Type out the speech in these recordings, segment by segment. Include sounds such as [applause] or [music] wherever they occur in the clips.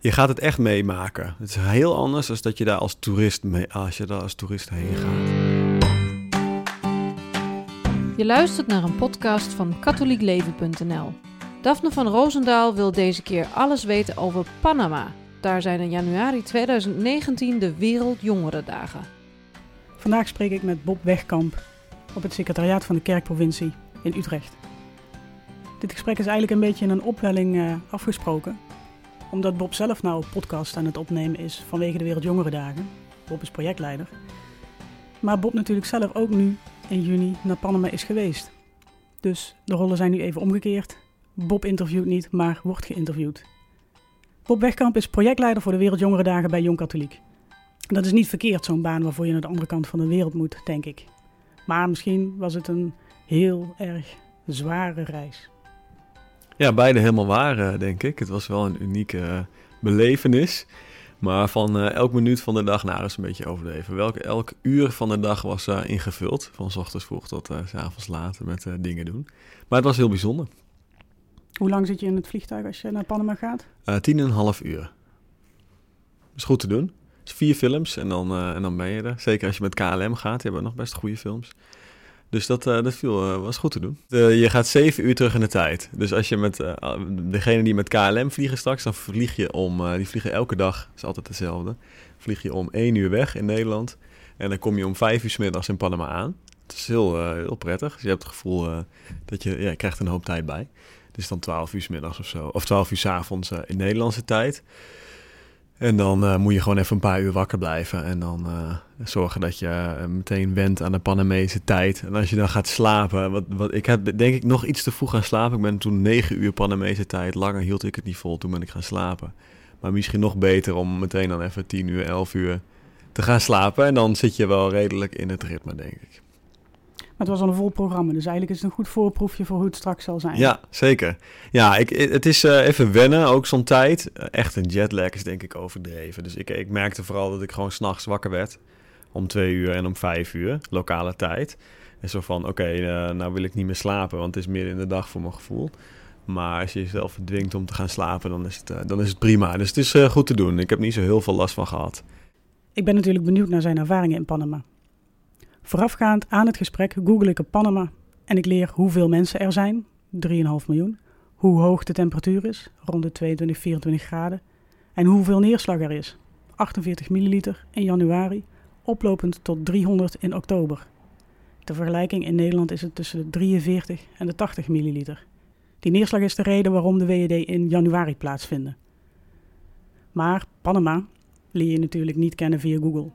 je gaat het echt meemaken. Het is heel anders dan dat je daar als toerist, mee, als je daar als toerist heen gaat. Je luistert naar een podcast van katholiekleven.nl. Daphne van Roosendaal wil deze keer alles weten over Panama. Daar zijn in januari 2019 de Wereldjongerendagen. Vandaag spreek ik met Bob Wegkamp op het secretariaat van de Kerkprovincie in Utrecht. Dit gesprek is eigenlijk een beetje in een opwelling uh, afgesproken, omdat Bob zelf nou een podcast aan het opnemen is vanwege de Wereldjongerendagen. Bob is projectleider. Maar Bob natuurlijk zelf ook nu in juni naar Panama is geweest. Dus de rollen zijn nu even omgekeerd. Bob interviewt niet, maar wordt geïnterviewd. Bob Wegkamp is projectleider voor de Wereldjongerendagen bij Jong Katholiek. Dat is niet verkeerd, zo'n baan waarvoor je naar de andere kant van de wereld moet, denk ik. Maar misschien was het een heel erg zware reis. Ja, beide helemaal waar, eh, denk ik. Het was wel een unieke eh, belevenis. Maar van uh, elk minuut van de dag, nou, dat is een beetje overdreven. Welke, elk uur van de dag was uh, ingevuld. Van s ochtends vroeg tot uh, s avonds later met dingen doen. Maar het was heel bijzonder. Hoe lang zit je in het vliegtuig als je naar Panama gaat? tien en een half uur. is goed te doen. is vier films en dan, en dan ben je er. Zeker als je met KLM gaat. Die hebben nog best goede films. Dus dat, uh, dat viel, uh, was goed te doen. je gaat zeven uur terug in de tijd. Dus als je met uh, degene die met KLM vliegen straks, dan vlieg je om, die vliegen elke dag, is altijd hetzelfde. Vlieg je om één uur weg in Nederland. En dan kom je om vijf uur s middags in Panama aan. Het is heel, heel prettig. Dus je hebt het gevoel dat je, ja, krijgt een hoop tijd bij. Dus dan twaalf uur s middags of zo. Of twaalf uur s avonds in Nederlandse tijd. En dan uh, moet je gewoon even een paar uur wakker blijven. En dan uh, zorgen dat je uh, meteen went aan de Panamese tijd. En als je dan gaat slapen. Wat, wat, ik heb denk ik nog iets te vroeg gaan slapen. Ik ben toen negen uur Panamese tijd. Langer hield ik het niet vol. Toen ben ik gaan slapen. Maar misschien nog beter om meteen dan even tien uur, elf uur te gaan slapen. En dan zit je wel redelijk in het ritme, denk ik het was al een vol programma, dus eigenlijk is het een goed voorproefje voor hoe het straks zal zijn. Ja, zeker. Ja, ik, het is uh, even wennen, ook zo'n tijd. Uh, echt een jetlag is denk ik overdreven. Dus ik, ik merkte vooral dat ik gewoon s'nachts wakker werd. Om twee uur en om vijf uur, lokale tijd. En zo van, oké, okay, uh, nou wil ik niet meer slapen, want het is midden in de dag voor mijn gevoel. Maar als je jezelf dwingt om te gaan slapen, dan is het, dan is het prima. Dus het is goed te doen. Ik heb niet zo heel veel last van gehad. Ik ben natuurlijk benieuwd naar zijn ervaringen in Panama. Voorafgaand aan het gesprek google ik op Panama en ik leer hoeveel mensen er zijn, 3,5 miljoen, hoe hoog de temperatuur is, rond de 22, 24 graden, en hoeveel neerslag er is, 48 milliliter in januari, oplopend tot 300 in oktober. Ter vergelijking in Nederland is het tussen de 43 en de 80 milliliter. Die neerslag is de reden waarom de WED in januari plaatsvinden. Maar Panama leer je natuurlijk niet kennen via Google.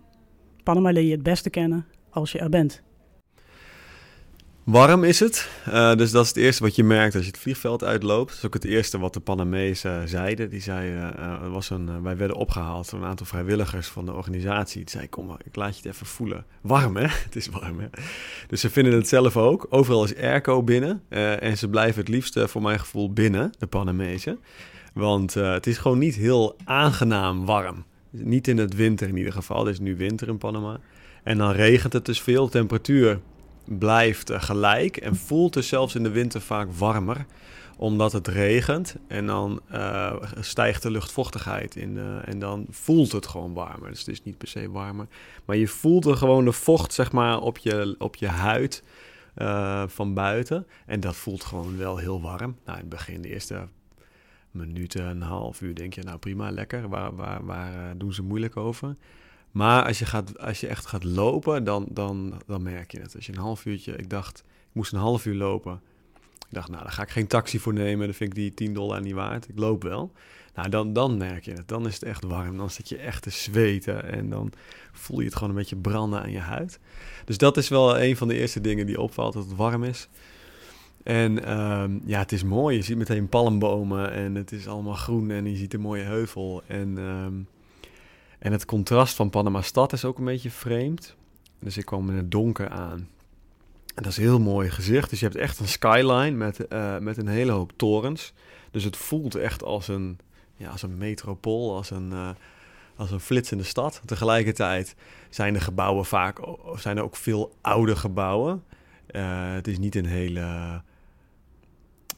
Panama leer je het beste kennen als je er bent. Warm is het. Uh, dus dat is het eerste wat je merkt als je het vliegveld uitloopt. Dat is ook het eerste wat de Panamezen zeiden. Die zeiden, uh, was een, wij werden opgehaald door een aantal vrijwilligers van de organisatie. Die zei, kom maar, ik laat je het even voelen. Warm hè? [laughs] Het is warm hè? Dus ze vinden het zelf ook. Overal is airco binnen. En ze blijven het liefst voor mijn gevoel binnen, de Panamezen. Want het is gewoon niet heel aangenaam warm. Niet in het winter in ieder geval. Het is nu winter in Panama. En dan regent het dus veel. Temperatuur blijft eh, gelijk en voelt dus zelfs in de winter vaak warmer omdat het regent en dan uh, stijgt de luchtvochtigheid in de, en dan voelt het gewoon warmer. Dus het is niet per se warmer, maar je voelt er gewoon de vocht zeg maar op je, op je huid van buiten en dat voelt gewoon wel heel warm. Nou, in het begin de eerste minuten, een half uur denk je nou prima, lekker, waar, waar, waar doen ze moeilijk over? Maar als je, gaat, als je echt gaat lopen, dan, dan, dan merk je het. Als je een half uurtje, ik dacht, ik moest een half uur lopen. Ik dacht, nou, daar ga ik geen taxi voor nemen. Dan vind ik die 10 dollar niet waard. Ik loop wel. Nou, dan, dan merk je het. Dan is het echt warm. Dan zit je echt te zweten. En dan voel je het gewoon een beetje branden aan je huid. Dus dat is wel een van de eerste dingen die opvalt, dat het warm is. En um, ja, het is mooi. Je ziet meteen palmbomen en het is allemaal groen en je ziet een mooie heuvel. En um, en het contrast van Panama stad is ook een beetje vreemd. Dus ik kwam in het donker aan. En dat is een heel mooi gezicht. Dus je hebt echt een skyline met, uh, met een hele hoop torens. Dus het voelt echt als een, ja, als een metropool, als een, uh, als een flitsende stad. Tegelijkertijd zijn de gebouwen vaak, zijn er ook veel oude gebouwen. Uh, het is niet een hele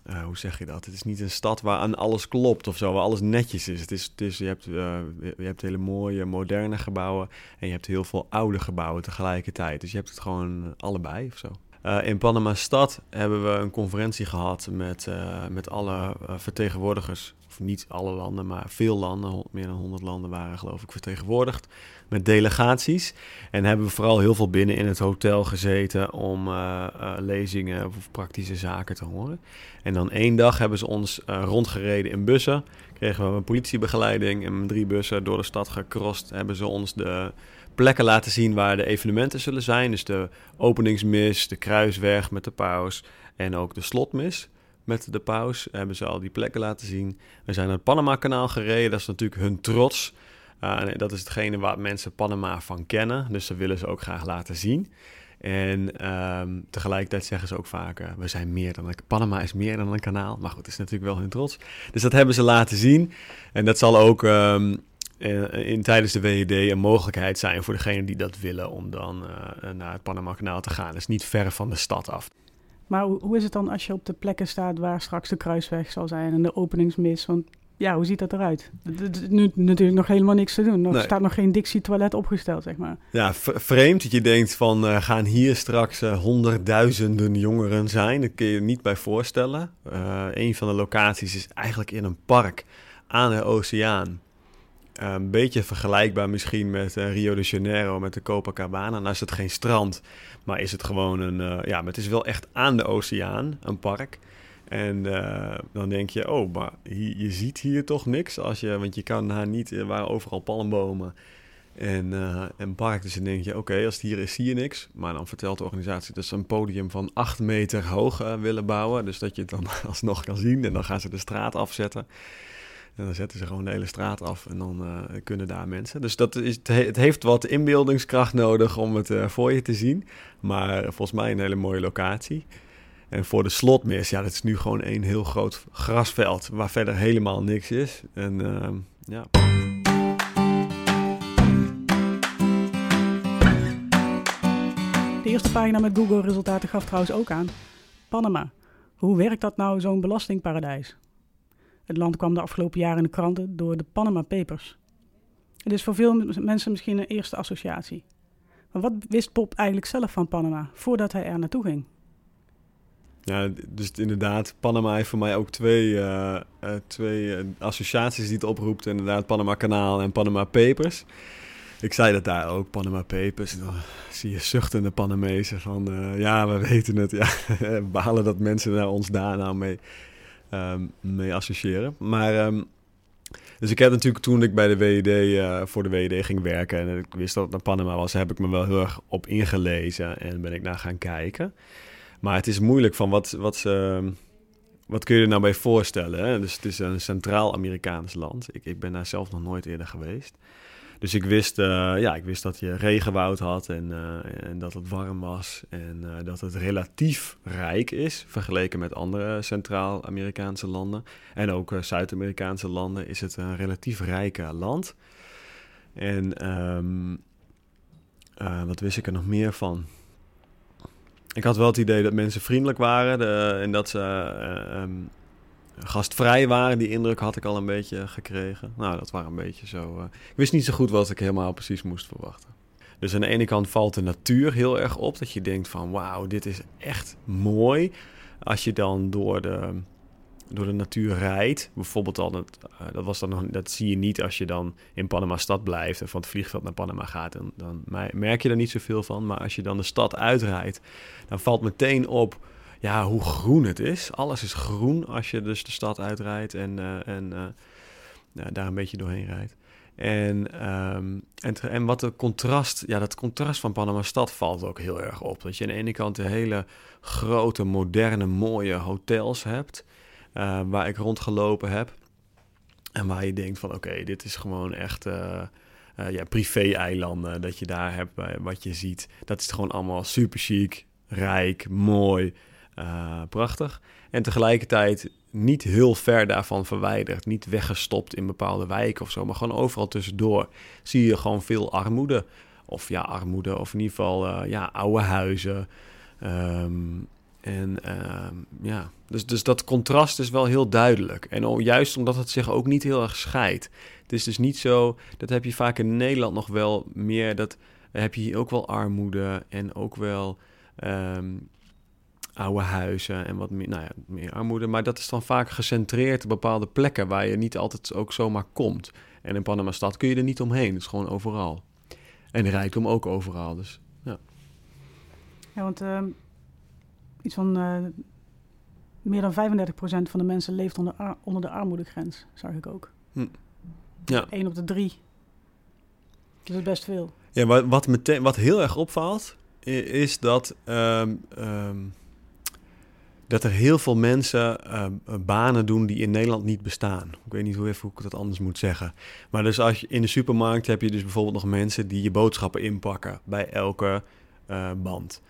uh, hoe zeg je dat? Het is niet een stad waar aan alles klopt of zo, waar alles netjes is. Het is, je, hebt, uh, je hebt hele mooie, moderne gebouwen en je hebt heel veel oude gebouwen tegelijkertijd. Dus je hebt het gewoon allebei of zo. Uh, in Panama-stad hebben we een conferentie gehad met, met alle vertegenwoordigers niet alle landen, maar veel landen, meer dan 100 landen waren geloof ik vertegenwoordigd met delegaties. En hebben we vooral heel veel binnen in het hotel gezeten om lezingen of praktische zaken te horen. En dan één dag hebben ze ons rondgereden in bussen. Kregen we een politiebegeleiding en drie bussen door de stad gecrossed. Hebben ze ons de plekken laten zien waar de evenementen zullen zijn. Dus de openingsmis, de kruisweg met de paus en ook de slotmis met de paus. Hebben ze al die plekken laten zien. We zijn naar het Panama-kanaal gereden. Dat is natuurlijk hun trots. Uh, dat is hetgene waar mensen Panama van kennen. Dus dat willen ze ook graag laten zien. En um, tegelijkertijd zeggen ze ook vaak: uh, we zijn meer dan een, Panama is meer dan een kanaal. Maar goed, het is natuurlijk wel hun trots. Dus dat hebben ze laten zien. En dat zal ook um, in, in, tijdens de WED een mogelijkheid zijn voor degenen die dat willen om dan uh, naar het Panama-kanaal te gaan. Dat is niet ver van de stad af. Maar hoe is het dan als je op de plekken staat waar straks de kruisweg zal zijn en de openingsmis? Want ja, hoe ziet dat eruit? Er is nu natuurlijk nog helemaal niks te doen. Er staat nog geen Dixie-toilet opgesteld, zeg maar. Ja, vreemd dat je denkt van, uh, gaan hier straks uh, honderdduizenden jongeren zijn? Dat kun je je niet bij voorstellen. Uh, een van de locaties is eigenlijk in een park aan de oceaan. Een beetje vergelijkbaar misschien met Rio de Janeiro, met de Copacabana. Nou is het geen strand, maar is het gewoon een... ja, maar het is wel echt aan de oceaan, een park... En dan denk je, oh, maar je ziet hier toch niks. Als je, want je kan haar niet, er waren overal palmbomen en, uh, en park. Dus dan denk je, oké, als het hier is, zie je niks. Maar dan vertelt de organisatie dat ze een podium van 8 meter hoog willen bouwen. Dus dat je het dan [laughs] alsnog kan zien. En dan gaan ze de straat afzetten. En dan zetten ze gewoon de hele straat af en dan uh, kunnen daar mensen. Dus dat is, het heeft wat inbeeldingskracht nodig om het voor je te zien. Maar volgens mij een hele mooie locatie. En voor de slotmis, ja, dat is nu gewoon een heel groot grasveld waar verder helemaal niks is. En uh, ja. De eerste pagina met Google-resultaten gaf trouwens ook aan. Panama. Hoe werkt dat nou, zo'n belastingparadijs? Het land kwam de afgelopen jaren in de kranten door de Panama Papers. Het is voor veel mensen misschien een eerste associatie. Maar wat wist Bob eigenlijk zelf van Panama voordat hij er naartoe ging? Ja, dus inderdaad, Panama heeft voor mij ook twee, uh, uh, twee uh, associaties die het oproept. Inderdaad, Panama Kanaal en Panama Papers. Ik zei dat daar ook, Panama Papers. Dan zie je zuchtende Panamezen van, ja, we weten het. Ja, [laughs] behalen dat mensen naar ons daar nou mee, um, mee associëren. Maar, um, dus ik heb natuurlijk toen ik bij de WED, voor de WED ging werken... en ik wist dat het naar Panama was, heb ik me wel heel erg op ingelezen en ben ik naar gaan kijken... Maar het is moeilijk van wat, wat, uh, wat kun je er nou bij voorstellen. Hè? Dus het is een Centraal-Amerikaans land. Ik, ik ben daar zelf nog nooit eerder geweest. Dus ik wist, uh, ja, ik wist dat je regenwoud had en, uh, en dat het warm was. En uh, dat het relatief rijk is, vergeleken met andere Centraal-Amerikaanse landen. En ook Zuid-Amerikaanse landen is het een relatief rijke land. En um, wat wist ik er nog meer van? Ik had wel het idee dat mensen vriendelijk waren de, en dat ze um, gastvrij waren. Die indruk had ik al een beetje gekregen. Nou, dat waren een beetje zo. Uh, ik wist niet zo goed wat ik helemaal precies moest verwachten. Dus aan de ene kant valt de natuur heel erg op. Dat je denkt van wauw, dit is echt mooi. Als je dan door de, door de natuur rijdt. Bijvoorbeeld al, dat, uh, dat, was dan dat zie je niet als je dan in Panama stad blijft en van het vliegveld naar Panama gaat. En, dan merk je er niet zoveel van. Maar als je dan de stad uitrijdt, dan valt meteen op ja, hoe groen het is. Alles is groen als je dus de stad uitrijdt en, uh, en nou, daar een beetje doorheen rijdt. En, um, en, en wat de contrast, ja, dat contrast van Panama stad valt ook heel erg op. Dat je aan de ene kant de hele grote, moderne, mooie hotels hebt. Uh, waar ik rondgelopen heb. En waar je denkt van oké, dit is gewoon echt ja, privé-eilanden. Dat je daar hebt wat je ziet. Dat is gewoon allemaal super chic, rijk, mooi, prachtig. En tegelijkertijd niet heel ver daarvan verwijderd. Niet weggestopt in bepaalde wijken of zo. Maar gewoon overal tussendoor zie je gewoon veel armoede. Of ja, armoede. Of in ieder geval ja, oude huizen. Um, En ehm, ja, dus, dus dat contrast is wel heel duidelijk. En juist omdat het zich ook niet heel erg scheidt. Het is dus niet zo, dat heb je vaak in Nederland nog wel meer, dat heb je hier ook wel armoede en ook wel ehm, oude huizen en wat meer, nou ja, meer armoede. Maar dat is dan vaak gecentreerd op bepaalde plekken waar je niet altijd ook zomaar komt. En in Panama-stad kun je er niet omheen. Het is gewoon overal. En rijkdom ook overal. Dus, ja. ja, want uh, iets van uh, meer dan 35% van de mensen leeft onder, onder de armoedegrens, zag ik ook. Hm. Ja. 1 op de 3. Dat is best veel. Ja, wat, wat, meteen, wat heel erg opvalt, is dat um, um, dat er heel veel mensen uh, banen doen die in Nederland niet bestaan. Ik weet niet hoe, hoe ik dat anders moet zeggen. Maar dus als je in de supermarkt heb je dus bijvoorbeeld nog mensen die je boodschappen inpakken bij elke uh, band.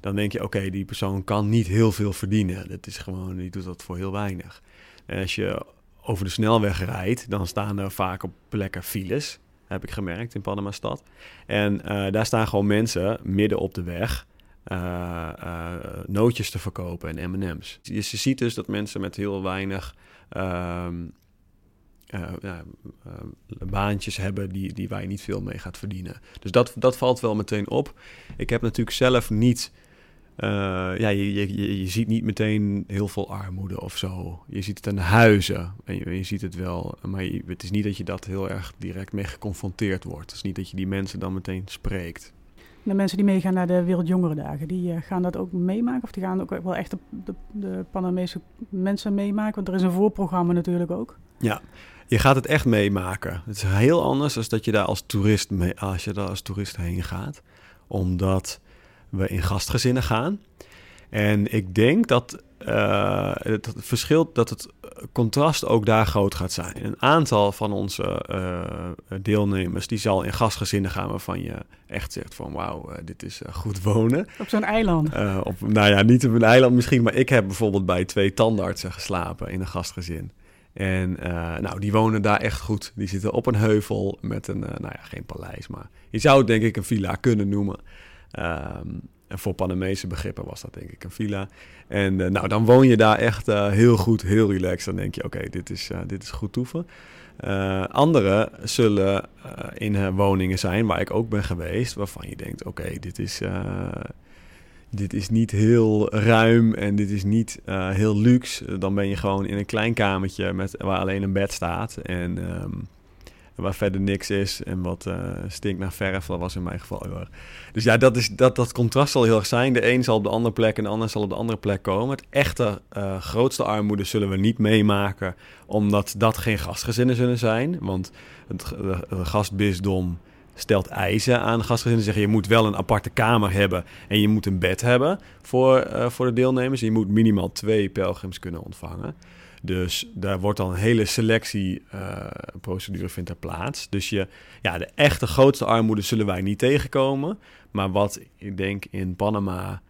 Dan denk je, oké, die persoon kan niet heel veel verdienen. Dat is gewoon, die doet dat voor heel weinig. En als je over de snelweg rijdt, dan staan er vaak op plekken files. Heb ik gemerkt in Panama-stad. En daar staan gewoon mensen midden op de weg uh, uh, nootjes te verkopen en M&M's. Je, ziet dus dat mensen met heel weinig uh, baantjes hebben die, die waar je niet veel mee gaat verdienen. Dus dat, dat valt wel meteen op. Ik heb natuurlijk zelf niet... ja, je, je, je ziet niet meteen heel veel armoede of zo. Je ziet het aan huizen en je, je ziet het wel. Maar het is niet dat je dat heel erg direct mee geconfronteerd wordt. Het is niet dat je die mensen dan meteen spreekt de mensen die meegaan naar de Wereldjongerendagen, die uh, gaan dat ook meemaken? Of die gaan ook wel echt de, de, de Panamese mensen meemaken? Want er is een voorprogramma natuurlijk ook. Ja, je gaat het echt meemaken. Het is heel anders dan dat je daar als toerist, mee, als je daar als toerist heen gaat. Omdat we in gastgezinnen gaan. En ik denk dat uh, het verschilt dat het contrast ook daar groot gaat zijn. Een aantal van onze uh, deelnemers die zal in gastgezinnen gaan waarvan je echt zegt van wauw, uh, dit is goed wonen. Op zo'n eiland? op, nou ja, niet op een eiland misschien, maar ik heb bijvoorbeeld bij twee tandartsen geslapen in een gastgezin. En nou, die wonen daar echt goed. Die zitten op een heuvel met een, nou ja, geen paleis, maar je zou het denk ik een villa kunnen noemen. Ehm, en voor Panamese begrippen was dat denk ik een villa. En uh, nou, dan woon je daar echt uh, heel goed, heel relaxed. Dan denk je, oké, dit, is, uh, dit is goed toeven. anderen zullen in woningen zijn waar ik ook ben geweest, waarvan je denkt, oké, dit is dit is niet heel ruim en dit is niet heel luxe. Dan ben je gewoon in een klein kamertje met, waar alleen een bed staat. En um, waar verder niks is en wat uh, stinkt naar verf. Dat was in mijn geval heel erg. Dus ja, dat, is, dat, dat contrast zal heel erg zijn. De een zal op de andere plek en de ander zal op de andere plek komen. Het echte uh, grootste armoede zullen we niet meemaken, omdat dat geen gastgezinnen zullen zijn. Want het, gastbisdom stelt eisen aan gastgezinnen. Zeggen je moet wel een aparte kamer hebben en je moet een bed hebben voor, uh, voor de deelnemers. Je moet minimaal twee pelgrims kunnen ontvangen. Dus daar wordt dan een hele selectieprocedure uh, vindt plaats. Dus je, ja, de echte grootste armoede zullen wij niet tegenkomen. Maar wat ik denk in Panama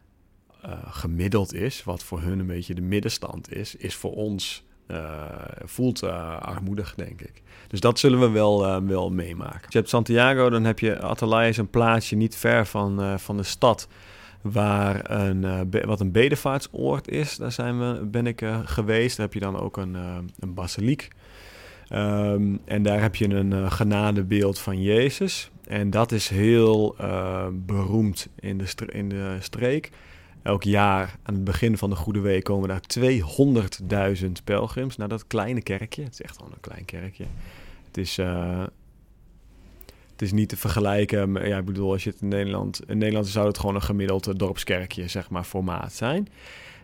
uh, gemiddeld is, wat voor hun een beetje de middenstand is, is voor ons uh, voelt armoedig, denk ik. Dus dat zullen we wel, wel meemaken. Je hebt Santiago, dan heb je Atalaya is een plaatsje niet ver van, van de stad waar een, uh, wat een bedevaartsoord is. Daar zijn we, ben ik geweest. Daar heb je dan ook een, een basiliek. Um, en daar heb je een genadebeeld van Jezus. En dat is heel beroemd in de, in de streek. Elk jaar aan het begin van de Goede Week komen daar 200.000 pelgrims naar dat kleine kerkje. Het is echt gewoon een klein kerkje. Het is het is niet te vergelijken. Ja, ik bedoel, als je het in Nederland... In Nederland zou het gewoon een gemiddeld dorpskerkje, zeg maar, formaat zijn.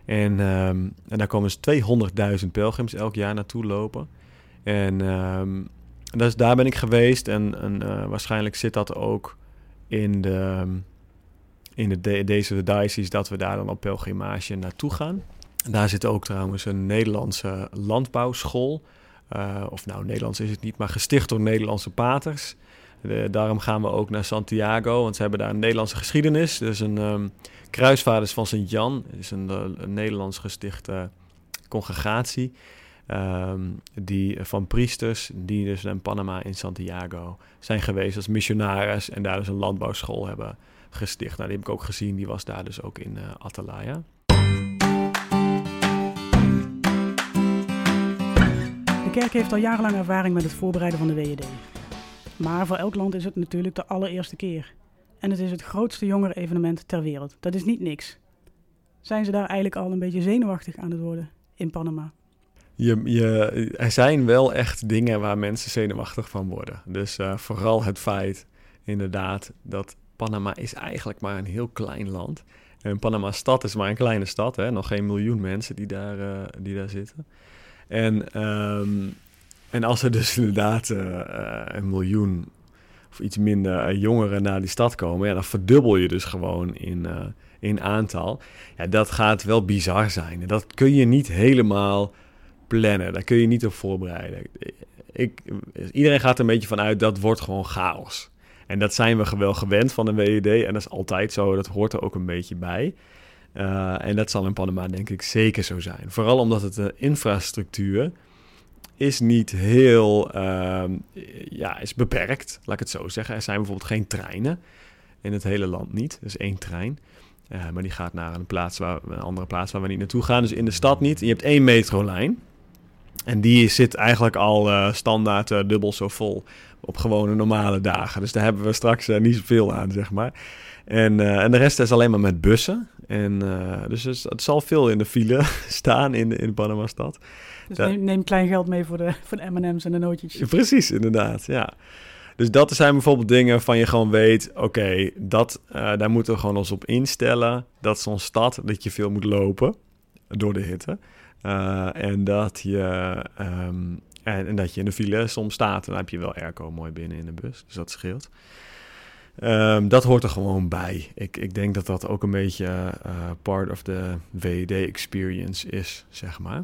En, um, en daar komen dus 200.000 pelgrims elk jaar naartoe lopen. En um, dus daar ben ik geweest. En, uh, waarschijnlijk zit dat ook in de... In de, de, deze diocese dat we daar dan op pelgrimage naartoe gaan. Daar zit ook trouwens een Nederlandse landbouwschool. Uh, of nou, Nederlands is het niet, maar gesticht door Nederlandse paters. Daarom gaan we ook naar Santiago, want ze hebben daar een Nederlandse geschiedenis. Dus een kruisvaarders van Sint-Jan, is een, uh, een, Nederlands gestichte congregatie. Um, die van priesters, die dus in Panama in Santiago zijn geweest als missionaris en daar dus een landbouwschool hebben gesticht. Nou, die heb ik ook gezien, die was daar dus ook in uh, Atalaya. Kerk heeft al jarenlang ervaring met het voorbereiden van de WED. Maar voor elk land is het natuurlijk de allereerste keer. En het is het grootste jongerenevenement ter wereld. Dat is niet niks. Zijn ze daar eigenlijk al een beetje zenuwachtig aan het worden in Panama? Je, je, er zijn wel echt dingen waar mensen zenuwachtig van worden. Dus uh, vooral het feit, inderdaad, dat Panama is eigenlijk maar een heel klein land. En Panama-stad is maar een kleine stad, hè? nog geen miljoen mensen die daar, uh, die daar zitten. En, um, en als er dus inderdaad uh, een miljoen of iets minder jongeren naar die stad komen, ja, dan verdubbel je dus gewoon in, in aantal. Ja, dat gaat wel bizar zijn. Dat kun je niet helemaal plannen. Daar kun je niet op voorbereiden. Ik, iedereen gaat er een beetje vanuit dat wordt gewoon chaos. En dat zijn we wel gewend van de WED. En dat is altijd zo. Dat hoort er ook een beetje bij. Uh, en dat zal in Panama denk ik zeker zo zijn. Vooral omdat het de infrastructuur is niet heel... Uh, ja, is beperkt, laat ik het zo zeggen. Er zijn bijvoorbeeld geen treinen. In het hele land niet. Er is één trein. Uh, maar die gaat naar een, plaats waar, een andere plaats waar we niet naartoe gaan. Dus in de stad niet. Je hebt één metrolijn. En die zit eigenlijk al uh, standaard uh, dubbel zo vol op gewone normale dagen. Dus daar hebben we straks uh, niet zoveel aan, zeg maar. En, en de rest is alleen maar met bussen. En, dus het zal veel in de file [laughs] staan in, in Panama-stad. Dus neem, neem, klein geld mee voor de, voor de M&M's en de nootjes. Precies, inderdaad, ja. Dus dat zijn bijvoorbeeld dingen van je gewoon weet... oké, dat daar moeten we gewoon ons op instellen. Dat zo'n stad, dat je veel moet lopen door de hitte... Uh, en, dat je, um, en, en, dat je in de file soms staat. Dan heb je wel airco mooi binnen in de bus. Dus dat scheelt. Um, dat hoort er gewoon bij. Ik, ik denk dat dat ook een beetje uh, part of the VED experience is, zeg maar.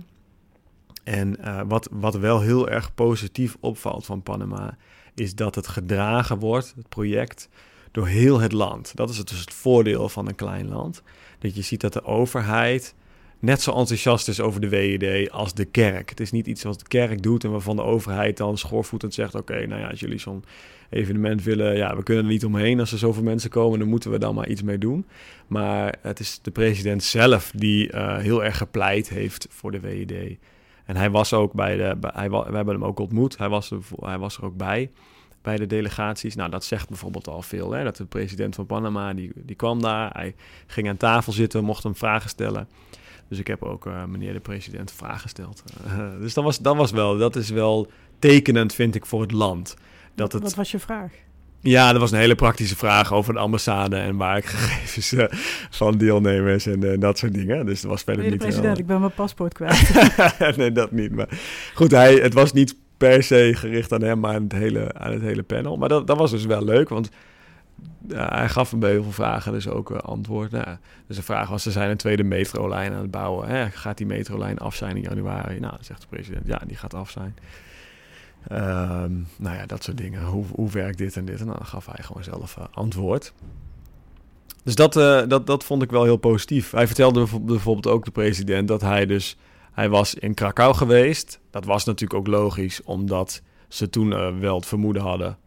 En uh, wat, wat wel heel erg positief opvalt van Panama... is dat het gedragen wordt, het project, door heel het land. Dat is het dus het voordeel van een klein land. Dat je ziet dat de overheid net zo enthousiast is over de WED als de kerk. Het is niet iets wat de kerk doet en waarvan de overheid dan schoorvoetend zegt: Oké, nou ja, als jullie zo'n evenement willen, ja, we kunnen er niet omheen. Als er zoveel mensen komen, dan moeten we dan maar iets mee doen. Maar het is de president zelf die uh, heel erg gepleit heeft voor de WED. En hij was ook bij de. Hij, we hebben hem ook ontmoet. Hij was, er, hij was er ook bij. Bij de delegaties. Nou, dat zegt bijvoorbeeld al veel. Hè? Dat de president van Panama, die, die kwam daar. Hij ging aan tafel zitten, mocht hem vragen stellen. Dus ik heb ook uh, meneer de president vragen gesteld. Uh, dus dat was, dat was wel, dat is wel tekenend, vind ik, voor het land. Dat het... Wat was je vraag? Ja, dat was een hele praktische vraag over de ambassade en waar ik [laughs] gegevens uh, van deelnemers en dat soort dingen. Dus dat was verder meneer niet. president, heel... ik ben mijn paspoort [laughs] kwijt. nee, dat niet. Maar goed, hij, het was niet per se gericht aan hem, maar aan het hele, aan het hele panel. Maar dat, dat was dus wel leuk, want hij gaf hem bij heel veel vragen dus ook uh, antwoord. Nou, dus de vraag was, ze zijn een tweede metrolijn aan het bouwen. Gaat die metrolijn af zijn in januari? Nou, zegt de president, ja, die gaat af zijn. Um, nou ja, dat soort dingen. Hoe, hoe werkt dit en dit? En dan gaf hij gewoon zelf uh, antwoord. Dus dat, uh, dat, dat vond ik wel heel positief. Hij vertelde bijvoorbeeld ook de president dat hij dus... Hij was in Krakau geweest. Dat was natuurlijk ook logisch, omdat ze toen wel het vermoeden hadden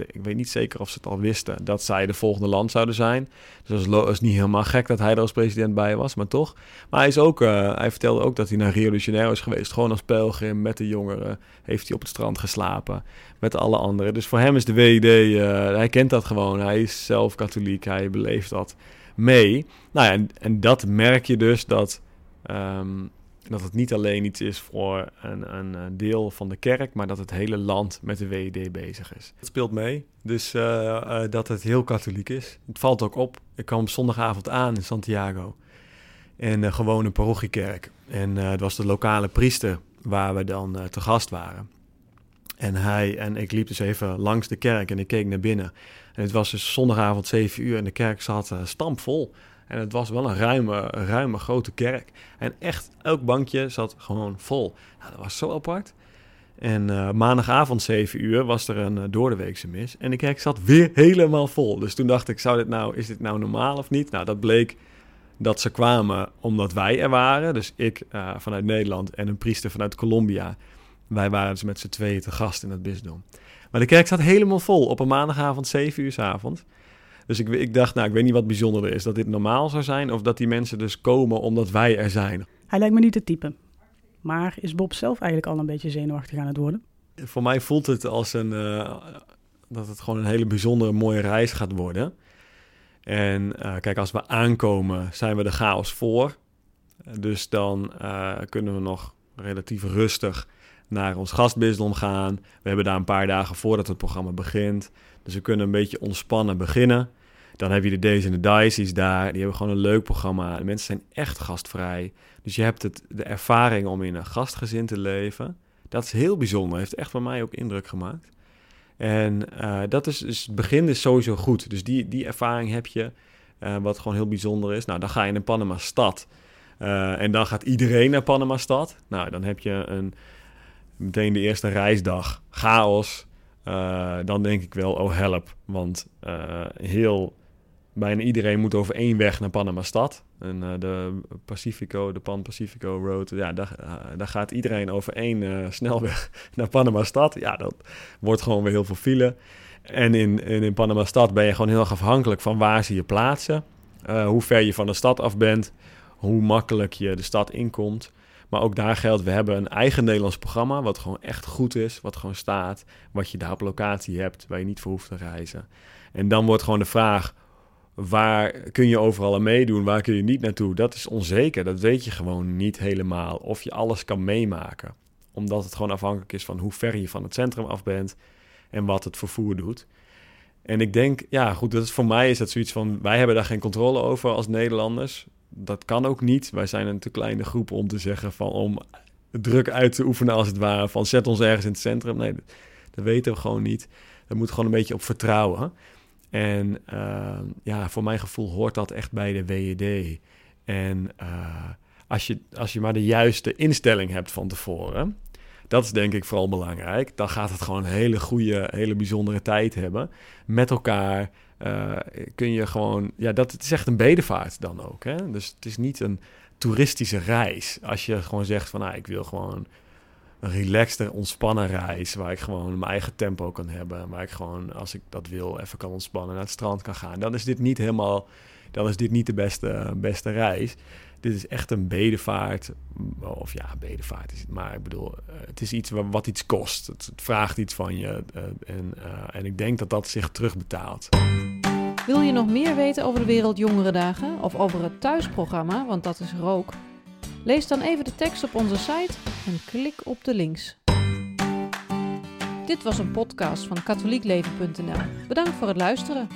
ik weet niet zeker of ze het al wisten, dat zij de volgende land zouden zijn. Dus dat is, niet helemaal gek dat hij er als president bij was, maar toch. Maar hij, is ook, uh, hij vertelde ook dat hij naar Janeiro is geweest. Gewoon als pelgrim met de jongeren. Heeft hij op het strand geslapen met alle anderen. Dus voor hem is de WD, uh, hij kent dat gewoon. Hij is zelf katholiek, hij beleeft dat mee. Nou ja, en, dat merk je dus dat... Um, dat het niet alleen iets is voor een, een, deel van de kerk, maar dat het hele land met de WED bezig is. Dat speelt mee, dus uh, uh, dat het heel katholiek is. Het valt ook op. Ik kwam zondagavond aan in Santiago. En uh, gewoon een parochiekerk. En het was de lokale priester waar we dan te gast waren. En hij en ik liep dus even langs de kerk en ik keek naar binnen. En het was dus zondagavond 7 uur en de kerk zat stampvol. En het was wel een ruime, ruime grote kerk. En echt, elk bankje zat gewoon vol. Nou, dat was zo apart. En uh, maandagavond 7 uur was er een uh, doordeweekse mis. En de kerk zat weer helemaal vol. Dus toen dacht ik, zou dit nou, is dit nou normaal of niet? Nou, dat bleek dat ze kwamen omdat wij er waren. Dus ik uh, vanuit Nederland en een priester vanuit Colombia. Wij waren dus met z'n tweeën te gast in het bisdom. Maar de kerk zat helemaal vol op een maandagavond, 7 uur s avonds. Dus ik, ik dacht, nou, ik weet niet wat bijzonderder is. Dat dit normaal zou zijn of dat die mensen dus komen omdat wij er zijn. Hij lijkt me niet het type. Maar is Bob zelf eigenlijk al een beetje zenuwachtig aan het worden? Voor mij voelt het als een, uh, dat het gewoon een hele bijzondere mooie reis gaat worden. En uh, kijk, als we aankomen, zijn we de chaos voor. Dus dan uh, kunnen we nog relatief rustig naar ons gastbisdom gaan. We hebben daar een paar dagen voordat het programma begint. Dus we kunnen een beetje ontspannen beginnen. Dan heb je de Days Dice, die is daar. Die hebben gewoon een leuk programma. De mensen zijn echt gastvrij. Dus je hebt het, de ervaring om in een gastgezin te leven. Dat is heel bijzonder. Heeft echt voor mij ook indruk gemaakt. En uh, dat is, dus het begin is sowieso goed. Dus die, die ervaring heb je, uh, wat gewoon heel bijzonder is. Nou, dan ga je in Panama-stad. Uh, en dan gaat iedereen naar Panama-stad. Nou, dan heb je een, meteen de eerste reisdag. Chaos. dan denk ik wel, oh help. Want heel bijna iedereen moet over één weg naar Panama-stad. En uh, de Pacifico, de Pan-Pacifico Road, ja, daar, daar gaat iedereen over één snelweg [laughs] naar Panama-stad. Ja, dat wordt gewoon weer heel veel file. En in, in, in Panama-stad ben je gewoon heel erg afhankelijk van waar ze je plaatsen. hoe ver je van de stad af bent, hoe makkelijk je de stad inkomt. Maar ook daar geldt, we hebben een eigen Nederlands programma, wat gewoon echt goed is, wat gewoon staat, wat je daar op locatie hebt, waar je niet voor hoeft te reizen. En dan wordt gewoon de vraag, Waar kun je overal aan meedoen, waar kun je niet naartoe? Dat is onzeker. Dat weet je gewoon niet helemaal. Of je alles kan meemaken. Omdat het gewoon afhankelijk is van hoe ver je van het centrum af bent en wat het vervoer doet. En ik denk, ja, goed, dat is, voor mij is dat zoiets van: wij hebben daar geen controle over als Nederlanders. Dat kan ook niet. Wij zijn een te kleine groep om te zeggen van om druk uit te oefenen als het ware. Van zet ons ergens in het centrum. Nee, dat, weten we gewoon niet. Daar moet gewoon een beetje op vertrouwen. En uh, ja, voor mijn gevoel hoort dat echt bij de WED. En uh, als, je, als je maar de juiste instelling hebt van tevoren, dat is denk ik vooral belangrijk. Dan gaat het gewoon een hele goede, hele bijzondere tijd hebben. Met elkaar uh, kun je gewoon, ja, dat het is echt een bedevaart dan ook. Hè? Dus het is niet een toeristische reis. Als je gewoon zegt van, nou, ik wil gewoon een relaxte, ontspannen reis. Waar ik gewoon mijn eigen tempo kan hebben. Waar ik gewoon, als ik dat wil, even kan ontspannen, naar het strand kan gaan. Dan is dit niet helemaal, dan is dit niet de beste, beste reis. Dit is echt een bedevaart. Of ja, bedevaart is het. Maar ik bedoel, eh, het is iets wat iets kost. Het, vraagt iets van je. Eh, en, uh, en ik denk dat dat zich terugbetaalt. Wil je nog meer weten over de Wereld Jongerendagen? Of over het thuisprogramma, want dat is rook? Lees dan even de tekst op onze site en klik op de links. Dit was een podcast van katholiekleven.nl. Bedankt voor het luisteren.